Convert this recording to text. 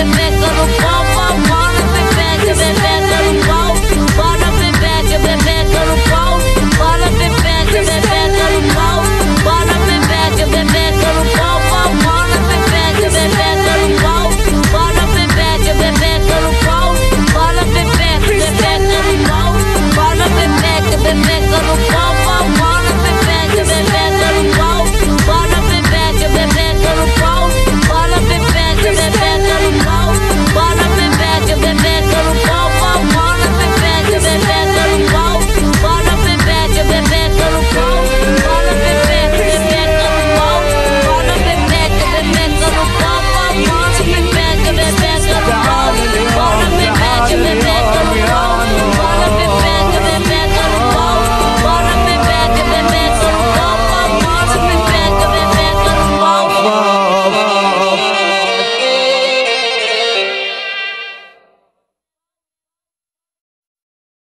been back on the wall. I wanna be back, I've been back on the wall. Wanna be back, I've been back on the wall. Wanna be back, I've been back on the wall. Wanna be back, I've been back on the wall. I wanna be back, I've been back on the wall. Wanna be back, I've been back on the wall. Wanna be back, I've been back on the wall. Wanna be back, I've been back on the wall.